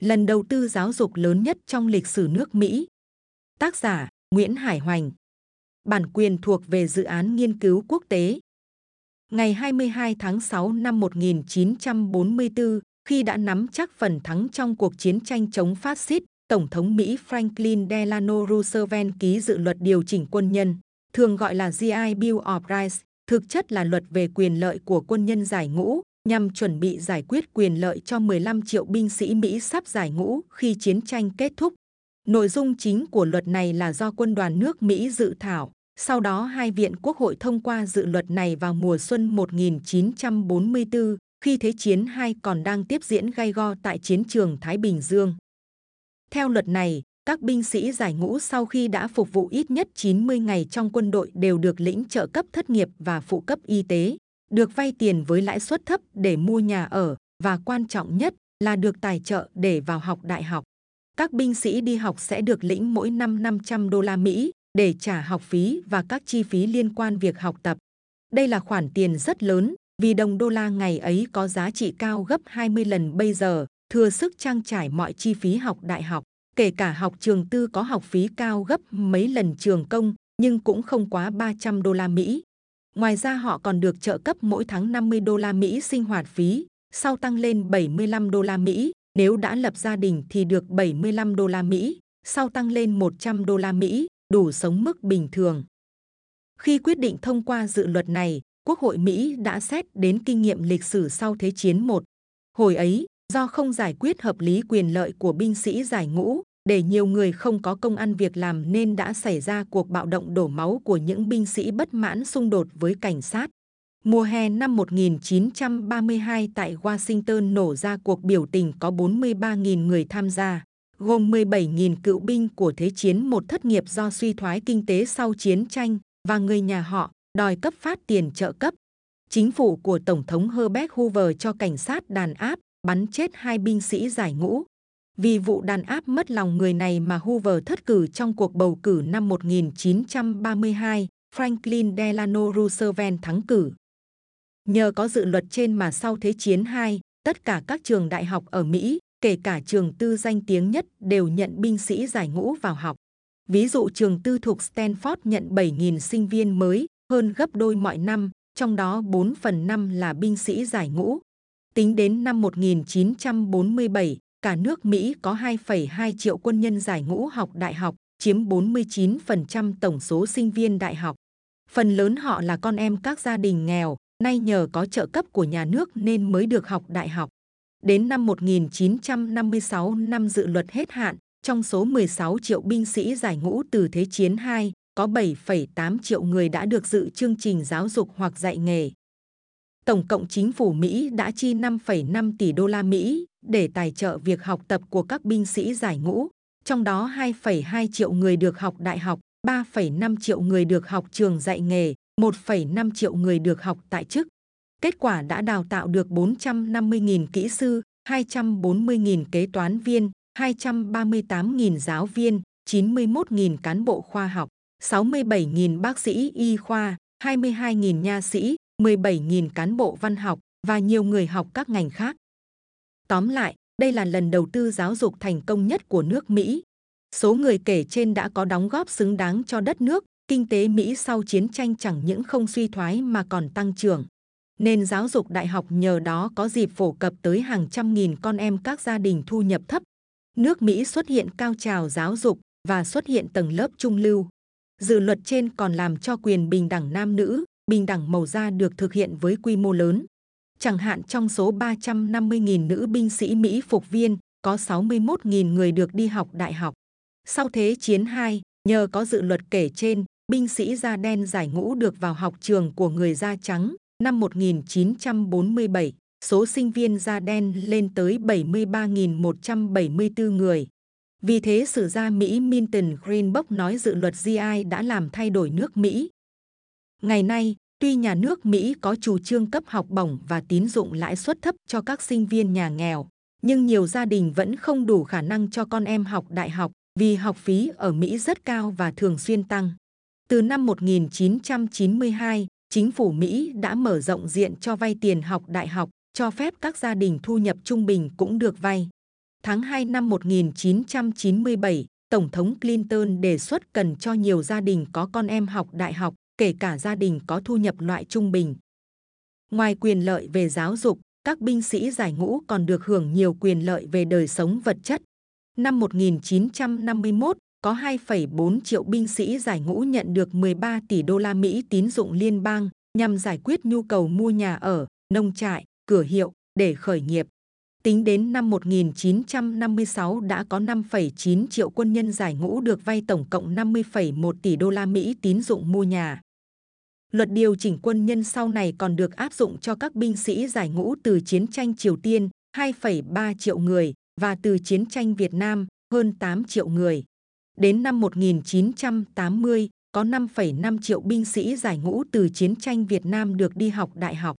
lần đầu tư giáo dục lớn nhất trong lịch sử nước Mỹ. Tác giả Nguyễn Hải Hoành. Bản quyền thuộc về dự án nghiên cứu quốc tế. Ngày 22 tháng 6 năm 1944, khi đã nắm chắc phần thắng trong cuộc chiến tranh chống phát xít, Tổng thống Mỹ Franklin Delano Roosevelt ký dự luật điều chỉnh quân nhân, thường gọi là GI Bill of Rights, thực chất là luật về quyền lợi của quân nhân giải ngũ, nhằm chuẩn bị giải quyết quyền lợi cho 15 triệu binh sĩ Mỹ sắp giải ngũ khi chiến tranh kết thúc. Nội dung chính của luật này là do quân đoàn nước Mỹ dự thảo. Sau đó hai viện quốc hội thông qua dự luật này vào mùa xuân 1944, khi Thế chiến II còn đang tiếp diễn gay go tại chiến trường Thái Bình Dương. Theo luật này, các binh sĩ giải ngũ sau khi đã phục vụ ít nhất 90 ngày trong quân đội đều được lĩnh trợ cấp thất nghiệp và phụ cấp y tế, được vay tiền với lãi suất thấp để mua nhà ở và quan trọng nhất là được tài trợ để vào học đại học. Các binh sĩ đi học sẽ được lĩnh mỗi năm 500 đô la Mỹ để trả học phí và các chi phí liên quan việc học tập. Đây là khoản tiền rất lớn vì đồng đô la ngày ấy có giá trị cao gấp 20 lần bây giờ, thừa sức trang trải mọi chi phí học đại học. Kể cả học trường tư có học phí cao gấp mấy lần trường công, nhưng cũng không quá 300 đô la Mỹ. Ngoài ra họ còn được trợ cấp mỗi tháng 50 đô la Mỹ sinh hoạt phí, sau tăng lên 75 đô la Mỹ. Nếu đã lập gia đình thì được 75 đô la Mỹ, sau tăng lên 100 đô la Mỹ, đủ sống mức bình thường. Khi quyết định thông qua dự luật này, Quốc hội Mỹ đã xét đến kinh nghiệm lịch sử sau Thế chiến I. Hồi ấy, do không giải quyết hợp lý quyền lợi của binh sĩ giải ngũ, để nhiều người không có công ăn việc làm nên đã xảy ra cuộc bạo động đổ máu của những binh sĩ bất mãn xung đột với cảnh sát. Mùa hè năm 1932 tại Washington nổ ra cuộc biểu tình có 43.000 người tham gia, gồm 17.000 cựu binh của Thế chiến một thất nghiệp do suy thoái kinh tế sau chiến tranh và người nhà họ đòi cấp phát tiền trợ cấp. Chính phủ của Tổng thống Herbert Hoover cho cảnh sát đàn áp, bắn chết hai binh sĩ giải ngũ. Vì vụ đàn áp mất lòng người này mà Hoover thất cử trong cuộc bầu cử năm 1932, Franklin Delano Roosevelt thắng cử. Nhờ có dự luật trên mà sau Thế chiến II, tất cả các trường đại học ở Mỹ, kể cả trường tư danh tiếng nhất đều nhận binh sĩ giải ngũ vào học. Ví dụ trường tư thuộc Stanford nhận 7.000 sinh viên mới, hơn gấp đôi mọi năm, trong đó 4 phần 5 là binh sĩ giải ngũ. Tính đến năm 1947, cả nước Mỹ có 2,2 triệu quân nhân giải ngũ học đại học, chiếm 49% tổng số sinh viên đại học. Phần lớn họ là con em các gia đình nghèo, nay nhờ có trợ cấp của nhà nước nên mới được học đại học. Đến năm 1956 năm dự luật hết hạn, trong số 16 triệu binh sĩ giải ngũ từ Thế chiến II, có 7,8 triệu người đã được dự chương trình giáo dục hoặc dạy nghề. Tổng cộng chính phủ Mỹ đã chi 5,5 tỷ đô la Mỹ để tài trợ việc học tập của các binh sĩ giải ngũ, trong đó 2,2 triệu người được học đại học, 3,5 triệu người được học trường dạy nghề, 1,5 triệu người được học tại chức. Kết quả đã đào tạo được 450.000 kỹ sư, 240.000 kế toán viên, 238.000 giáo viên, 91.000 cán bộ khoa học, 67.000 bác sĩ y khoa, 22.000 nha sĩ, 17.000 cán bộ văn học và nhiều người học các ngành khác. Tóm lại, đây là lần đầu tư giáo dục thành công nhất của nước Mỹ. Số người kể trên đã có đóng góp xứng đáng cho đất nước, kinh tế Mỹ sau chiến tranh chẳng những không suy thoái mà còn tăng trưởng. Nên giáo dục đại học nhờ đó có dịp phổ cập tới hàng trăm nghìn con em các gia đình thu nhập thấp. Nước Mỹ xuất hiện cao trào giáo dục và xuất hiện tầng lớp trung lưu. Dự luật trên còn làm cho quyền bình đẳng nam nữ, bình đẳng màu da được thực hiện với quy mô lớn. Chẳng hạn trong số 350.000 nữ binh sĩ Mỹ phục viên, có 61.000 người được đi học đại học. Sau Thế chiến II, nhờ có dự luật kể trên, binh sĩ da đen giải ngũ được vào học trường của người da trắng. Năm 1947, số sinh viên da đen lên tới 73.174 người. Vì thế sử gia Mỹ Milton Greenberg nói dự luật GI đã làm thay đổi nước Mỹ. Ngày nay, tuy nhà nước Mỹ có chủ trương cấp học bổng và tín dụng lãi suất thấp cho các sinh viên nhà nghèo, nhưng nhiều gia đình vẫn không đủ khả năng cho con em học đại học vì học phí ở Mỹ rất cao và thường xuyên tăng. Từ năm 1992, chính phủ Mỹ đã mở rộng diện cho vay tiền học đại học, cho phép các gia đình thu nhập trung bình cũng được vay. Tháng 2 năm 1997, Tổng thống Clinton đề xuất cần cho nhiều gia đình có con em học đại học, kể cả gia đình có thu nhập loại trung bình. Ngoài quyền lợi về giáo dục, các binh sĩ giải ngũ còn được hưởng nhiều quyền lợi về đời sống vật chất. Năm 1951, có 2,4 triệu binh sĩ giải ngũ nhận được 13 tỷ đô la Mỹ tín dụng liên bang nhằm giải quyết nhu cầu mua nhà ở, nông trại, cửa hiệu để khởi nghiệp. Tính đến năm 1956 đã có 5,9 triệu quân nhân giải ngũ được vay tổng cộng 50,1 tỷ đô la Mỹ tín dụng mua nhà luật điều chỉnh quân nhân sau này còn được áp dụng cho các binh sĩ giải ngũ từ chiến tranh Triều Tiên 2,3 triệu người và từ chiến tranh Việt Nam hơn 8 triệu người. Đến năm 1980, có 5,5 triệu binh sĩ giải ngũ từ chiến tranh Việt Nam được đi học đại học.